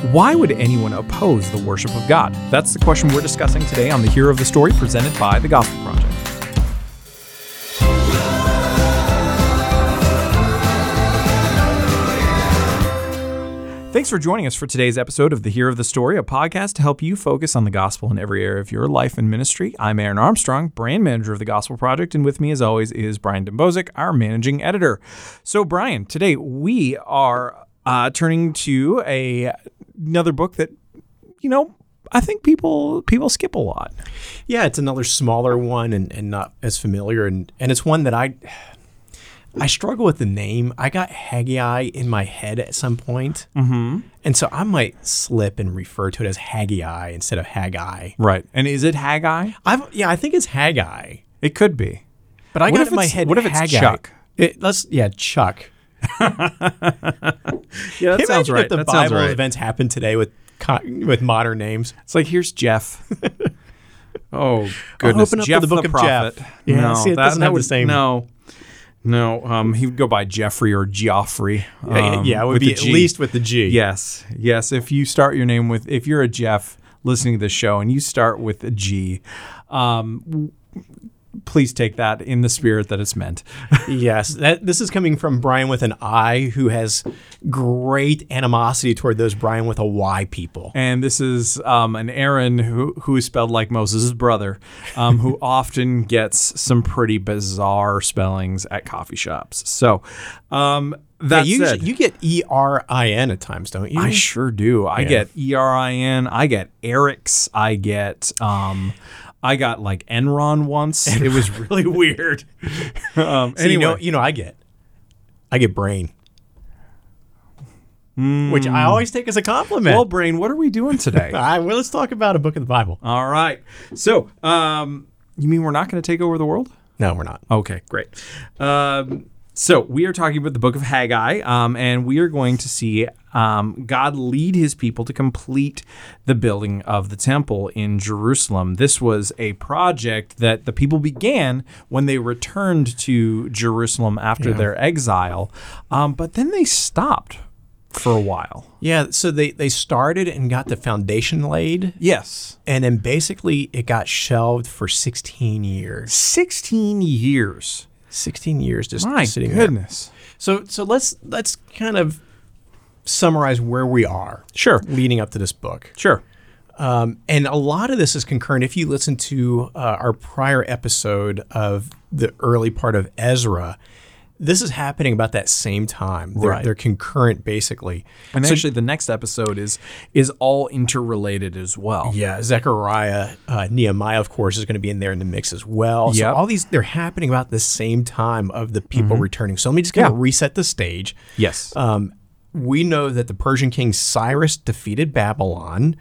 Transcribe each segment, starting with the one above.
Why would anyone oppose the worship of God? That's the question we're discussing today on the Hero of the Story presented by the Gospel Project. Thanks for joining us for today's episode of The Hero of the Story, a podcast to help you focus on the gospel in every area of your life and ministry. I'm Aaron Armstrong, brand manager of the Gospel Project, and with me, as always, is Brian Dembowczyk, our managing editor. So, Brian, today we are uh, turning to a another book that, you know, I think people people skip a lot. Yeah, it's another smaller one and, and not as familiar, and and it's one that I I struggle with the name. I got Haggai in my head at some point. Mm-hmm. And so I might slip and refer to it as Haggai instead of Haggai. Right. And is it Haggai? I've, yeah, I think it's Haggai. It could be. But I What got in my head what if it's Haggai. Chuck? It, let's yeah, Chuck. Yeah, that Imagine if the That Bible right. events happen today with co- with modern names. It's like here's Jeff. oh goodness, open up to Jeff the book of prophet. Jeff. Yeah, no, see, it that, doesn't that have the same- No, no. Um, he would go by Jeffrey or Geoffrey. Yeah, um, yeah, it would be at least with the G. Yes, yes. If you start your name with, if you're a Jeff listening to this show and you start with a G, um, please take that in the spirit that it's meant. yes, that, this is coming from Brian with an I, who has great animosity toward those Brian with a Y people. And this is um, an Aaron who who is spelled like Moses' brother, um, who often gets some pretty bizarre spellings at coffee shops. So um, that you, said, you get E R I N at times, don't you? I sure do. I Yeah. get E R I N. I get Eric's. I get. Um, I got like Enron once. It was really weird. um, So anyway, you know, you know, I get, I get brain, which I always take as a compliment. well, brain, what are we doing today? I, well, let's talk about a book of the Bible. All right. So, um, you mean we're not going to take over the world? No, we're not. Okay, great. Um, so we are talking about the book of Haggai, um, and we are going to see um, God lead His people to complete the building of the temple in Jerusalem. This was a project that the people began when they returned to Jerusalem after their exile, um, but then they stopped for a while. Yeah, so they they started and got the foundation laid, Yes, and then basically it got shelved for 16 years. sixteen years. 16 years just My sitting there. goodness. So so let's let's kind of summarize where we are Sure, leading up to this book. sure. Um, and a lot of this is concurrent. If you listen to uh, our prior episode of the early part of Ezra, this is happening about that same time. They're, Right. they're concurrent, basically. And So- actually, the next episode is is all interrelated as well. Yeah, Zechariah, uh, Nehemiah, of course, is going to be in there in the mix as well. So all these they're happening about the same time of the people returning. So let me just kind Yeah. of reset the stage. Yes. Um, we know that the Persian king Cyrus defeated Babylon.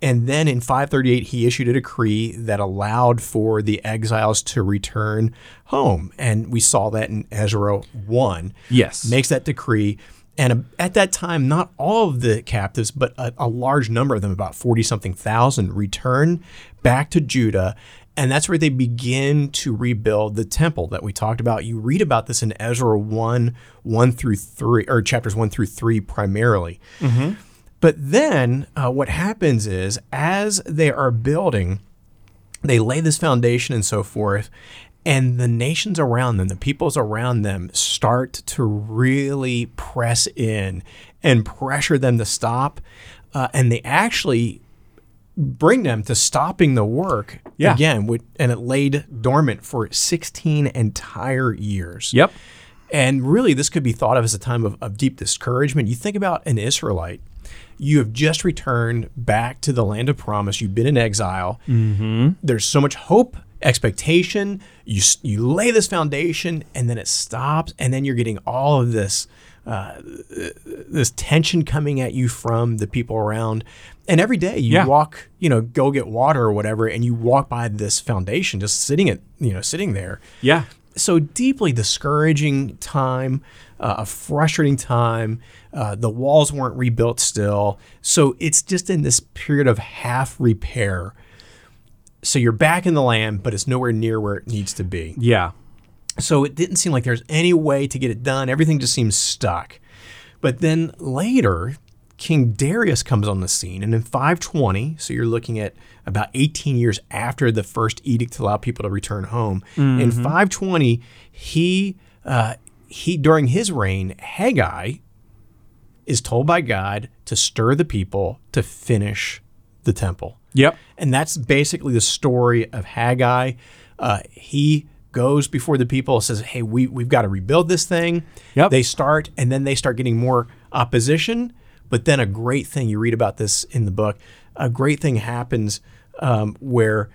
And then in 538, he issued a decree that allowed for the exiles to return home. And we saw that in Ezra 1. Yes. Makes that decree. And at that time, not all of the captives, but a, a large number of them, about 40 something thousand, return back to Judah. And that's where they begin to rebuild the temple that we talked about. You read about this in Ezra 1, 1 through 3, or chapters 1 through 3 primarily. But then uh, what happens is, as they are building, they lay this foundation and so forth, and the nations around them, the peoples around them, start to really press in and pressure them to stop. Uh, and they actually bring them to stopping the work Yeah. again, which, and it laid dormant for 16 entire years. Yep. And really, this could be thought of as a time of, of deep discouragement. You think about an Israelite. You have just returned back to the land of promise. You've been in exile. Mm-hmm. There's so much hope, expectation. You you lay this foundation, and then it stops, and then you're getting all of this uh, this tension coming at you from the people around. And every day you Yeah. walk, you know, go get water or whatever, and you walk by this foundation, just sitting at you know sitting there Yeah. so deeply discouraging time, uh, a frustrating time. Uh, the walls weren't rebuilt still. So it's just in this period of half repair. So you're back in the land, but it's nowhere near where it needs to be. Yeah. So it didn't seem like there's any way to get it done. Everything just seems stuck. But then later, King Darius comes on the scene, and in 520, so you're looking at about 18 years after the first edict to allow people to return home. In 520, he uh, he during his reign, Haggai is told by God to stir the people to finish the temple. Yep. And that's basically the story of Haggai. Uh, he goes before the people, says, "Hey, we we've got to rebuild this thing." Yep. They start, and then they start getting more opposition. But then a great thing you read about this in the book. A great thing happens um, where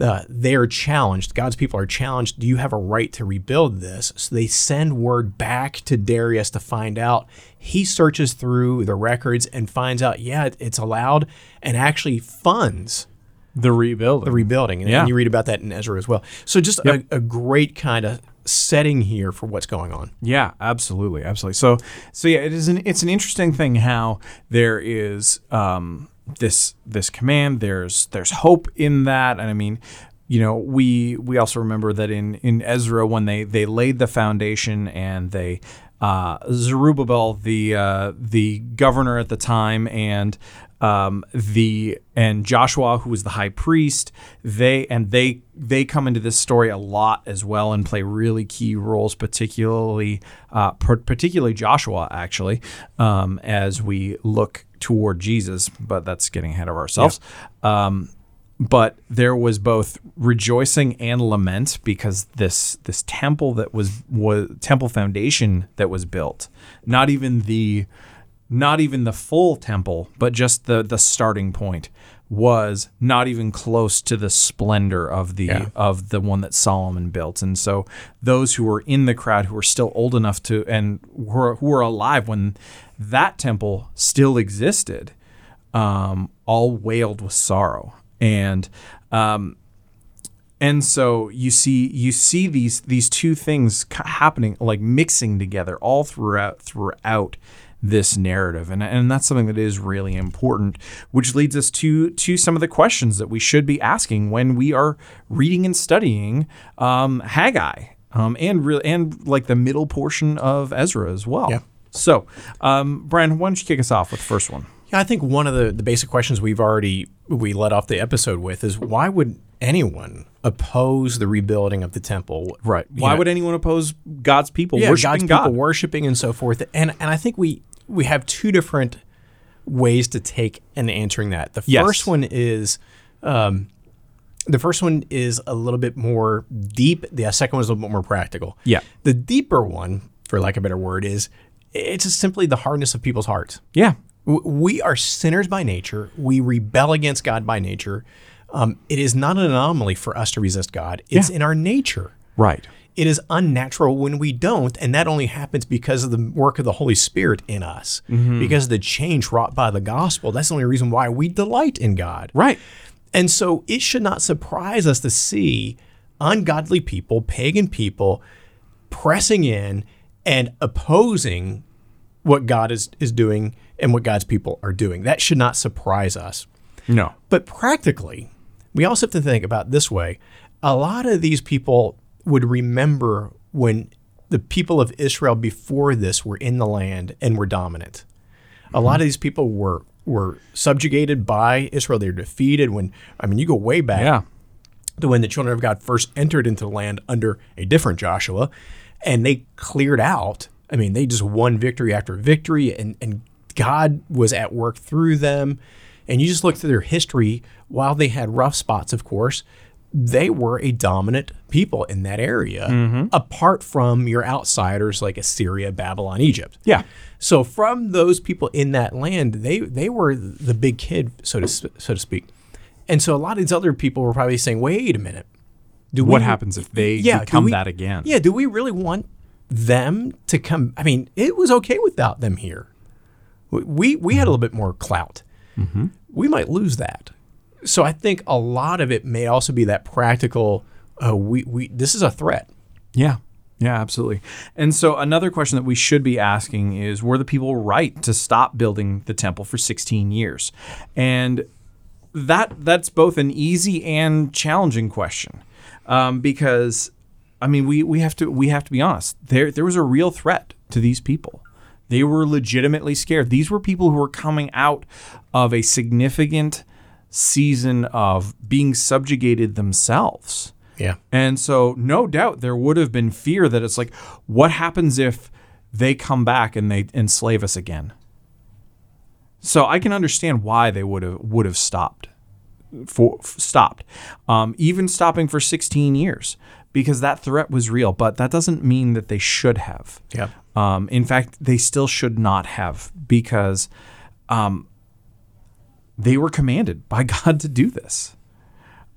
uh, they are challenged. God's people are challenged. Do you have a right to rebuild this? So they send word back to Darius to find out. He searches through the records and finds out, yeah, it's allowed, and actually funds The rebuilding. the rebuilding. And, Yeah. and you read about that in Ezra as well. So just Yep. a, a great kind of setting here for what's going on. Yeah, absolutely, absolutely. So, so yeah, it is an it's an interesting thing how there is um, this this command. There's there's hope in that, and I mean, you know, we we also remember that in in Ezra when they they laid the foundation and they uh, Zerubbabel, the uh, the governor at the time, and um, the and Joshua, who was the high priest, they and they they come into this story a lot as well and play really key roles, particularly uh, per- particularly Joshua actually, um, as we look toward Jesus. But that's getting ahead of ourselves. Um, but there was both rejoicing and lament because this this temple that was was temple foundation that was built, not even the not even the full temple, but just the the starting point was not even close to the splendor of the Yeah. of the one that Solomon built. And so those who were in the crowd who were still old enough to and were who were alive when that temple still existed, um, all wailed with sorrow. And um, and so you see you see these these two things happening like mixing together all throughout throughout this narrative and, and that's something that is really important which leads us to to some of the questions that we should be asking when we are reading and studying um, Haggai um, and really and like the middle portion of Ezra as well Yeah. so um, Brian why don't you kick us off with the first one Yeah, I think one of the, the basic questions we've already we led off the episode with is why would anyone oppose the rebuilding of the temple? right You why know, would anyone oppose God's people yeah, worshiping God's God people worshiping and so forth. And and I think we we have two different ways to take in answering that. The Yes. first one is um, the first one is a little bit more deep. The second one is a little bit more practical. Yeah. The deeper one, for lack of a better word, is it's just simply the hardness of people's hearts. yeah We are sinners by nature. We rebel against God by nature. Um, it is not an anomaly for us to resist God. It's Yeah. in our nature. right It is unnatural when we don't, and that only happens because of the work of the Holy Spirit in us, mm-hmm. because of the change wrought by the gospel. That's the only reason why we delight in God. right And so it should not surprise us to see ungodly people, pagan people, pressing in and opposing what God is, is doing and what God's people are doing. That should not surprise us. no But practically, we also have to think about this way. A lot of these people would remember when the people of Israel before this were in the land and were dominant. A lot of these people were were subjugated by Israel. They were defeated when I mean you go way back yeah to when the children of God first entered into the land under a different Joshua, and they cleared out. I mean, they just won victory after victory, and, and God was at work through them. And you just look through their history, while they had rough spots, of course, they were a dominant people in that area, apart from your outsiders like Assyria, Babylon, Egypt. yeah So from those people in that land, they they were the big kid, so to so to speak. And so a lot of these other people were probably saying, "Wait a minute, do what we, happens if they Yeah, become we- that again? Yeah, do we really want them to come? I mean, it was okay without them here. We we, we had a little bit more clout. Mm-hmm. We might lose that. So I think a lot of it may also be that practical. Uh, we we this is a threat. Yeah. Yeah, absolutely. And so another question that we should be asking is were the people right to stop building the temple for 16 years? And that that's both an easy and challenging question. Um, because I mean we, we have to we have to be honest. There there was a real threat to these people. They were legitimately scared. These were people who were coming out of a significant season of being subjugated themselves. Yeah. And so, no doubt, there would have been fear that it's like, what happens if they come back and they enslave us again? So I can understand why they would have would have stopped, for stopped, um, even stopping for 16 years because that threat was real. But that doesn't mean that they should have. Yeah. Um, in fact, they still should not have because um, they were commanded by God to do this.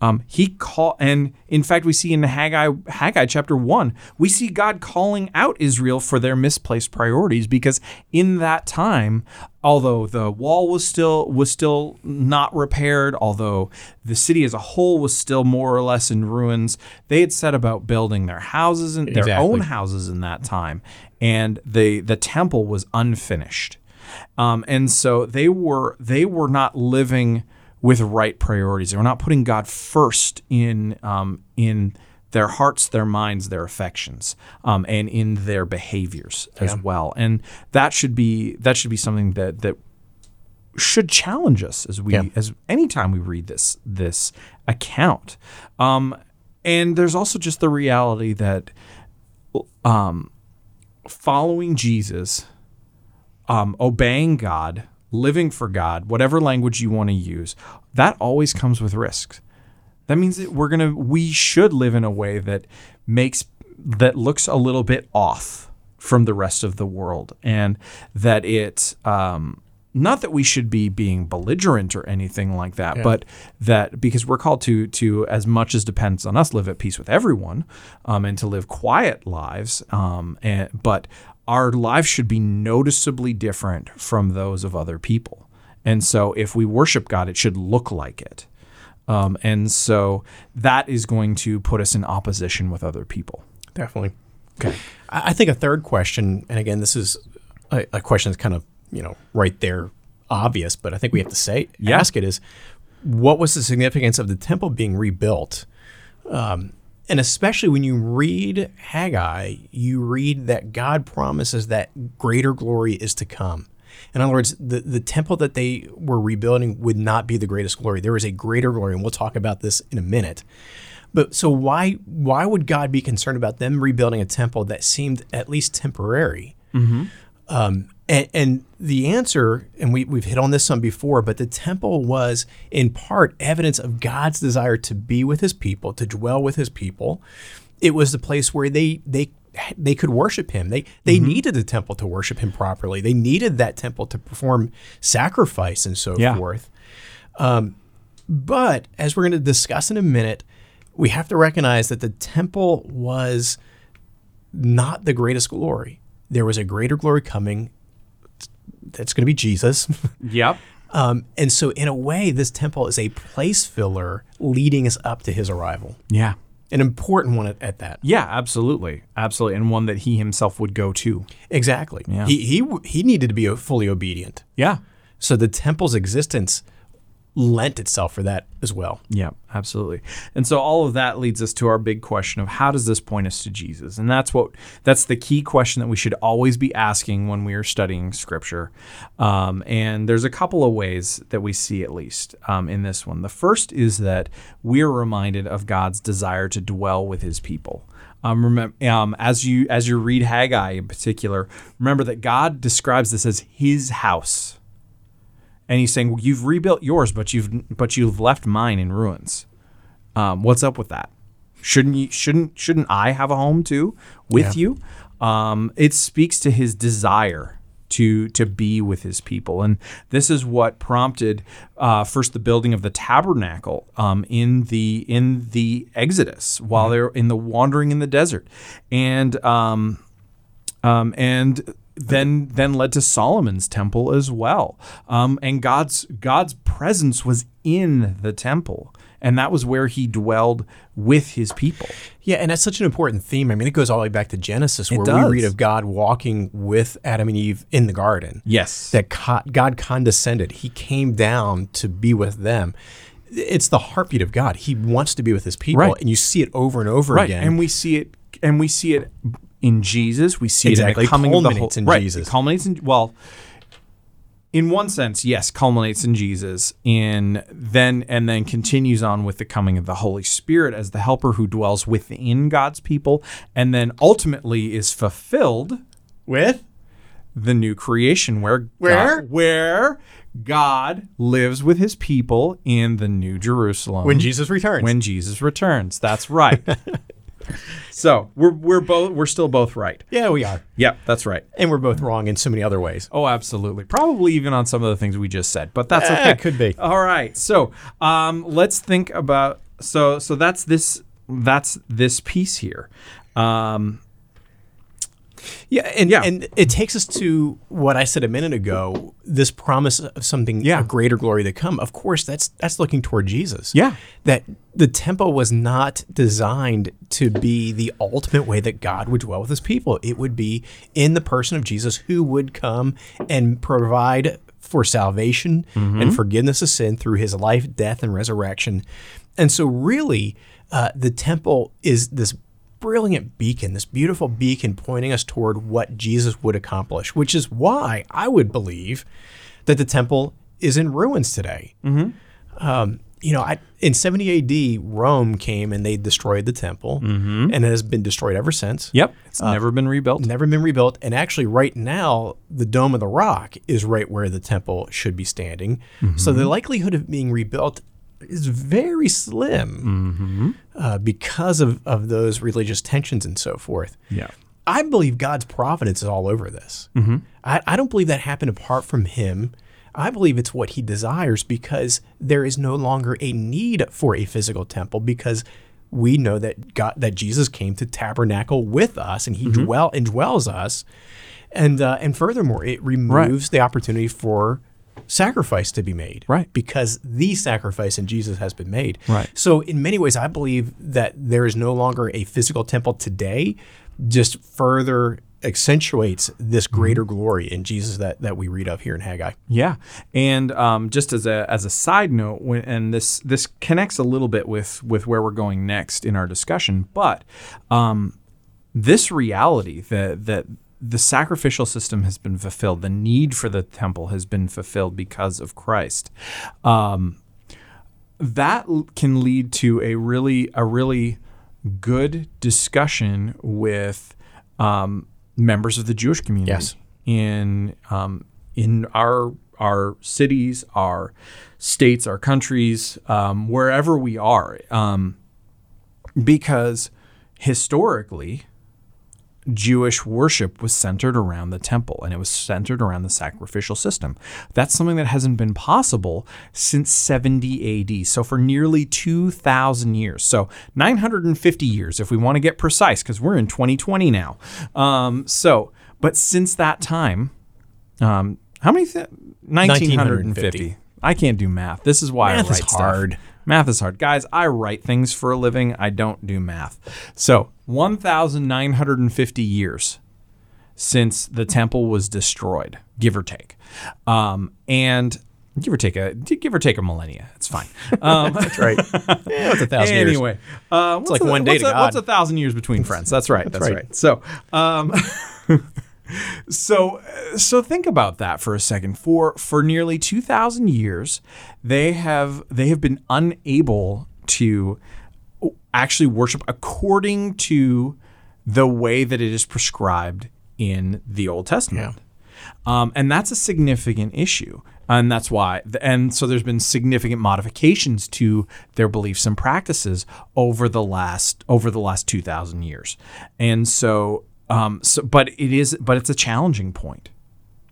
Um, he call and in fact we see in Haggai Haggai chapter one we see God calling out Israel for their misplaced priorities because in that time although the wall was still was still not repaired although the city as a whole was still more or less in ruins they had set about building their houses and their own houses in that time and the the temple was unfinished um, and so they were they were not living with right priorities. They were not putting God first in um, in their hearts, their minds, their affections, um, and in their behaviors as well. And that should be that should be something that that should challenge us as we Yeah. as anytime we read this this account. Um, and there's also just the reality that um, following Jesus um, obeying God, living for God, whatever language you want to use, that always comes with risks. That means that we're gonna, we should live in a way that makes, that looks a little bit off from the rest of the world, and that it, um, not that we should be being belligerent or anything like that, but that because we're called to to as much as depends on us live at peace with everyone, um, and to live quiet lives, um, and but our lives should be noticeably different from those of other people. And so if we worship God, it should look like it. Um, and so that is going to put us in opposition with other people. Definitely. Okay. I I think a third question, and again, this is a, a question that's kind of you know right there obvious, but I think we have to say Yeah. ask it is, what was the significance of the temple being rebuilt? Um, and especially when you read Haggai, you read that God promises that greater glory is to come. In other words, the, the temple that they were rebuilding would not be the greatest glory. There is a greater glory, and we'll talk about this in a minute. But so why why would God be concerned about them rebuilding a temple that seemed at least temporary? Um, and, and the answer, and we, we've hit on this some before, but the temple was in part evidence of God's desire to be with his people, to dwell with his people. It was the place where they they they could worship him. They they needed the temple to worship him properly. They needed that temple to perform sacrifice and so Yeah. forth. Um, but as we're going to discuss in a minute, we have to recognize that the temple was not the greatest glory. There was a greater glory coming. That's going to be Jesus. Yep. Um, and so, in a way, this temple is a place filler leading us up to his arrival. Yeah. An important one at, at that. Yeah, absolutely. Absolutely. And one that he himself would go to. Exactly. Yeah. He, he, he needed to be fully obedient. Yeah. So, the temple's existence lent itself for that as well. Yeah, absolutely. And so all of that leads us to our big question of how does this point us to Jesus? And that's what that's the key question that we should always be asking when we are studying Scripture. Um, and there's a couple of ways that we see at least um, in this one. The first is that we are reminded of God's desire to dwell with His people. Um, remember, um, as you as you read Haggai in particular, remember that God describes this as His house and he's saying, well, "You've rebuilt yours, but you've but you've left mine in ruins. Um, what's up with that? Shouldn't you shouldn't shouldn't I have a home too with you?" Um, it speaks to his desire to to be with his people, and this is what prompted uh, first the building of the tabernacle um, in the in the Exodus while they're in the wandering in the desert, and um, um, and then then led to Solomon's temple as well. Um, and God's God's presence was in the temple, and that was where He dwelled with His people. Yeah, and that's such an important theme. I mean, it goes all the way back to Genesis, where we read of God walking with Adam and Eve in the garden. Yes, That God condescended. He came down to be with them. It's the heartbeat of God. He wants to be with his people, Right. and you see it over and over right. again. And we see it, and we see it in Jesus. We see Exactly. it in the coming of the whole, in right, Jesus. It culminates in well. In one sense, yes, culminates in Jesus. In then and then continues on with the coming of the Holy Spirit as the helper who dwells within God's people, and then ultimately is fulfilled With the new creation where Where? God, where God lives with his people in the new Jerusalem when Jesus returns. when Jesus returns. That's right. so we're we're both we're still both right. yeah, we are. Yep, that's right. And we're both wrong in so many other ways. Oh, absolutely. Probably even on some of the things we just said, but that's Eh, okay. could be. All right. So um, let's think about so so that's this that's this piece here. Um, Yeah, and Yeah. and it takes us to what I said a minute ago. This promise of something, Yeah. a greater glory to come. Of course, that's that's looking toward Jesus. Yeah. that the temple was not designed to be the ultimate way that God would dwell with His people. It would be in the person of Jesus, who would come and provide for salvation and forgiveness of sin through His life, death, and resurrection. And so, really, uh, the temple is this brilliant beacon, this beautiful beacon pointing us toward what Jesus would accomplish, which is why I would believe that the temple is in ruins today. Mm-hmm. Um, you know, I, in 70 AD, Rome came and they destroyed the temple, mm-hmm. and it has been destroyed ever since. yep. It's uh, never been rebuilt. Never been rebuilt. And actually, right now, the Dome of the Rock is right where the temple should be standing. Mm-hmm. So the likelihood of being rebuilt is very slim uh, because of, of those religious tensions and so forth. Yeah. I believe God's providence is all over this. I, I don't believe that happened apart from Him. I believe it's what He desires because there is no longer a need for a physical temple because we know that God, that Jesus came to tabernacle with us and He dwell indwells us, and uh, and furthermore, it removes the opportunity for sacrifice to be made. Right. Because the sacrifice in Jesus has been made. Right. So, in many ways, I believe that there is no longer a physical temple today, just further accentuates this greater glory in Jesus that, that we read of here in Haggai. Yeah, and um, just as a as a side note, when, and this this connects a little bit with with where we're going next in our discussion, but um, this reality that that the sacrificial system has been fulfilled, the need for the temple has been fulfilled because of Christ. Um, that can lead to a really a really good discussion with um, members of the Jewish community Yes. in um, in our our cities, our states, our countries, um, wherever we are, um, because historically. Jewish worship was centered around the temple and it was centered around the sacrificial system. That's something that hasn't been possible since 70 AD. So, for nearly 2,000 years. So, 950 years, if we want to get precise, because we're in 2020 now. Um, so, but since that time, um, how many? Th- 1950. I can't do math. This is why Math I is hard. stuff. Math is hard. Guys, I write things for a living. I don't do math. So, 1,950 years since the temple was destroyed, give or take. Um, and give or take a give or take a millennia. It's fine. Um, That's right. yeah, it's a thousand years. anyway, uh, what's like a, one day what's to a, God. What's a thousand years between friends? That's right. That's, right. right. So, um, so, so think about that for a second. For for nearly two thousand years, they have they have been unable to actually worship according to the way that it is prescribed in the Old Testament. Um, and that's a significant issue. And that's why, and so there's been significant modifications to their beliefs and practices over the last over the last two thousand years. And so, um, so, but it is, but it's a challenging point,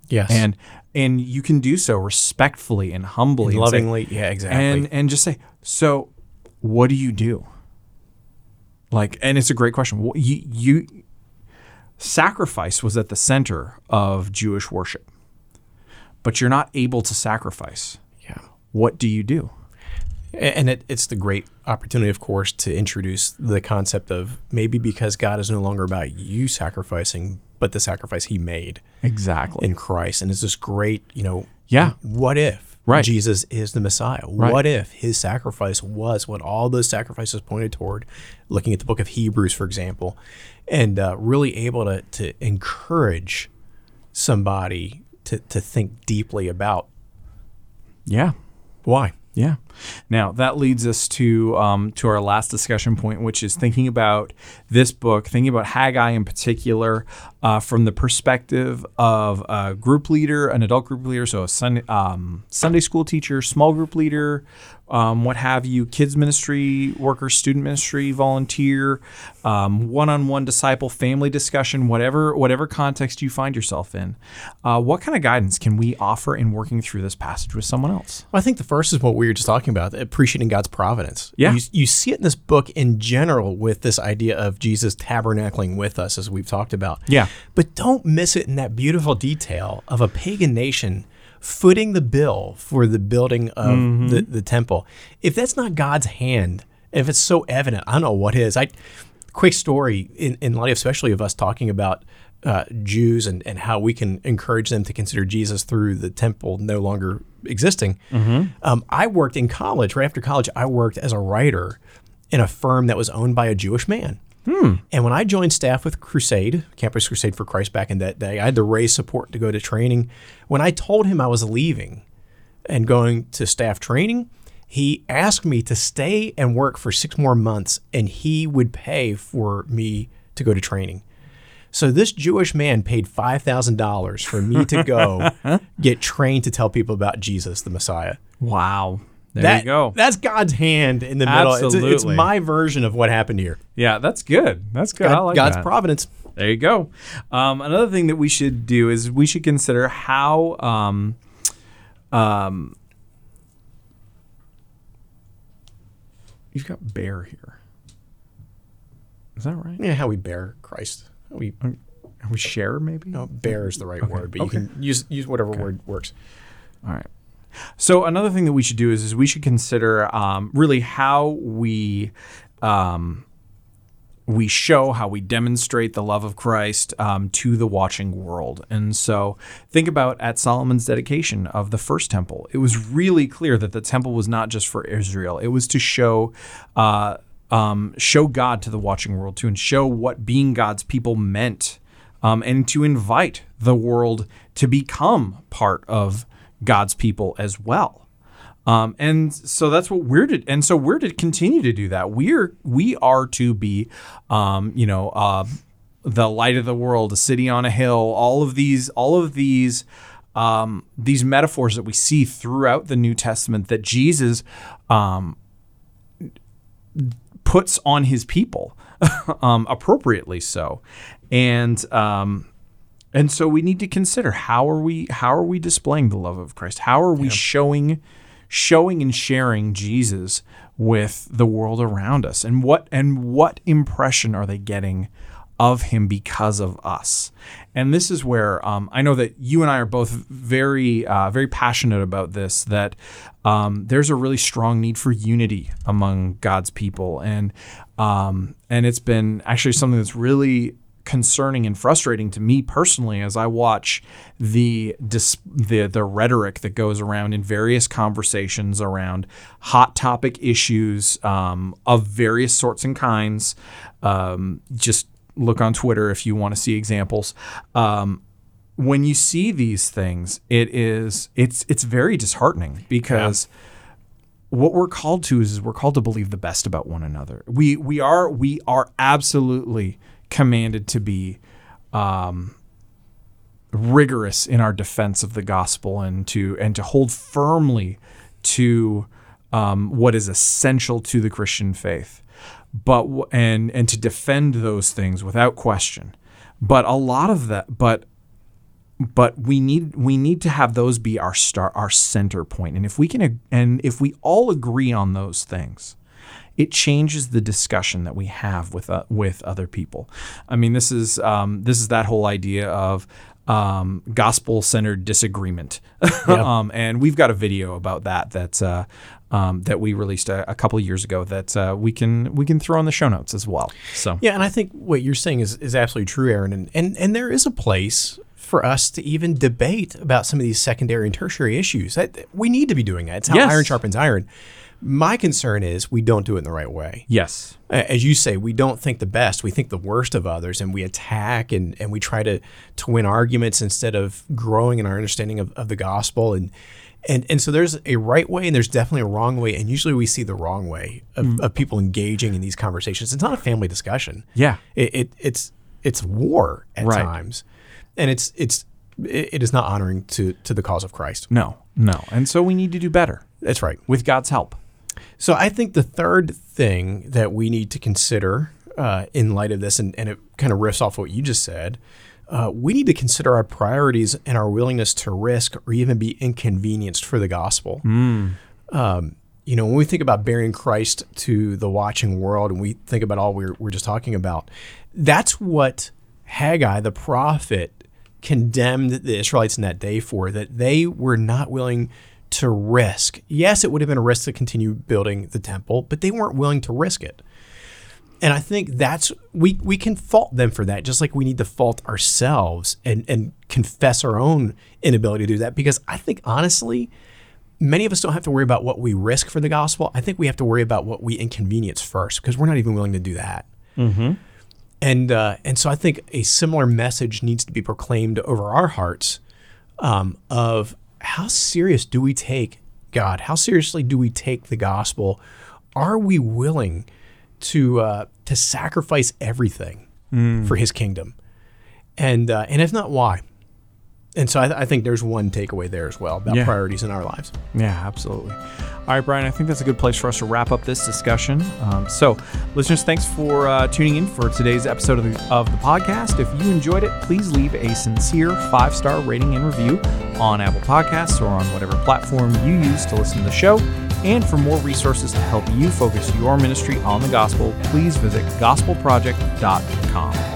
Yes. and and you can do so respectfully and humbly, and say- lovingly. yeah, exactly. and and just say, so what do you do? Like, and it's a great question. You, you sacrifice was at the center of Jewish worship, but you're not able to sacrifice. yeah. What do you do? And it, it's the great opportunity, of course, to introduce the concept of maybe because God is no longer about you sacrificing, but the sacrifice He made Exactly. in Christ. And it's this great, you know, Yeah. what if? Right. Jesus is the Messiah. Right. What if his sacrifice was what all those sacrifices pointed toward? Looking at the book of Hebrews, for example, and uh, really able to, to encourage somebody to, to think deeply about Yeah. why. Yeah. Now that leads us to um, to our last discussion point, which is thinking about this book, thinking about Haggai in particular, uh, from the perspective of a group leader, an adult group leader, so a Sunday, um, Sunday school teacher, small group leader, um, what have you, kids ministry worker, student ministry volunteer, um, one-on-one disciple, family discussion, whatever whatever context you find yourself in. Uh, what kind of guidance can we offer in working through this passage with someone else? Well, I think the first is what we were just talking about, appreciating God's providence. Yeah. You, you see it in this book in general with this idea of Jesus tabernacling with us, as we've talked about. Yeah. But don't miss it in that beautiful detail of a pagan nation footing the bill for the building of Mm-hmm. the, the temple. If that's not God's hand, if it's so evident, I don't know what is. I quick story in, in light especially of us talking about uh, Jews and, and how we can encourage them to consider Jesus through the temple no longer existing. Um, I worked in college, right after college, I worked as a writer in a firm that was owned by a Jewish man. Hmm. And when I joined staff with Crusade, Campus Crusade for Christ back in that day, I had to raise support to go to training. When I told him I was leaving and going to staff training, he asked me to stay and work for six more months and he would pay for me to go to training. So this Jewish man paid $5,000 for me to go get trained to tell people about Jesus, the Messiah. Wow. There that, you go. That's God's hand in the middle. It's, it's my version of what happened here. Yeah, that's good. That's good. I like God's that. providence. There you go. Um, another thing that we should do is we should consider how um, um, you've got bear here. Is that right? Yeah, how we bear Christ. How we Are we share maybe? no, bear is the right word, but okay. you can use use whatever word works. All right. So another thing that we should do is, is we should consider um, really how we um, we show how we demonstrate the love of Christ um, to the watching world. And so think about at Solomon's dedication of the first temple. It was really clear that the temple was not just for Israel. It was to show. Uh, um, show God to the watching world too, and show what being God's people meant, um, and to invite the world to become part of God's people as well. Um, and so that's what we're to, and so we're to continue to do that. We're we are to be, um, you know, uh, the light of the world, a city on a hill. All of these, all of these, um, these metaphors that we see throughout the New Testament that Jesus um, puts on his people, um, appropriately so, and um, and so we need to consider how are we how are we displaying the love of Christ? How are we showing showing and sharing Jesus with the world around us? And what and what impression are they getting of him because of us? And this is where um, I know that you and I are both very uh, very passionate about this. That um, there's a really strong need for unity among God's people, and um, and it's been actually something that's really concerning and frustrating to me personally as I watch the dis- the the rhetoric that goes around in various conversations around hot topic issues um, of various sorts and kinds. Um, just look on Twitter if you want to see examples. Um, when you see these things, it is it's it's very disheartening because what we're called to is, is we're called to believe the best about one another. We we are we are absolutely commanded to be um, rigorous in our defense of the gospel and to and to hold firmly to um, what is essential to the Christian faith, but and and to defend those things without question. But a lot of that, but but we need we need to have those be our star our center point and if we can and if we all agree on those things it changes the discussion that we have with uh, with other people i mean this is um, this is that whole idea of um, gospel centered disagreement um, and we've got a video about that that's uh, um, that we released a, a couple years ago that uh, we can we can throw in the show notes as well so Yeah, and I think what you're saying is, is absolutely true, Aaron. And, and and there is a place for us to even debate about some of these secondary and tertiary issues. That, we need to be doing that. It's how Yes. iron sharpens iron. My concern is we don't do it in the right way. Yes. As you say, we don't think the best. We think the worst of others, and we attack and, and we try to to win arguments instead of growing in our understanding of, of the gospel. And and and so there's a right way and there's definitely a wrong way. And usually we see the wrong way of, mm. of people engaging in these conversations. It's not a family discussion. Yeah. It, it it's it's war at Right. times, and it's it's it it is not honoring to to the cause of Christ. No, no. And so we need to do better That's right. with God's help. So I think the third thing that we need to consider uh, in light of this, and, and it kind of riffs off what you just said, uh, we need to consider our priorities and our willingness to risk or even be inconvenienced for the gospel. Um, you know, when we think about bearing Christ to the watching world, and we think about all we're, we're just talking about, that's what Haggai, the prophet, condemned the Israelites in that day for, that they were not willing to risk. Yes, it would have been a risk to continue building the temple, but they weren't willing to risk it. And I think that's we we can fault them for that, just like we need to fault ourselves and and confess our own inability to do that. Because I think honestly, many of us don't have to worry about what we risk for the gospel. I think we have to worry about what we inconvenience first, because we're not even willing to do that. And uh, and so I think a similar message needs to be proclaimed over our hearts um, of how serious do we take God? How seriously do we take the gospel? Are we willing to uh, to sacrifice everything for His kingdom? And uh, and if not, why? And so I, I think there's one takeaway there as well about Yeah. priorities in our lives. Yeah, absolutely. All right, Brian, I think that's a good place for us to wrap up this discussion. Um, so, listeners, thanks for uh, tuning in for today's episode of the, of the podcast. If you enjoyed it, please leave a sincere five star rating and review on Apple Podcasts or on whatever platform you use to listen to the show. And for more resources to help you focus your ministry on the gospel, please visit gospelproject.com.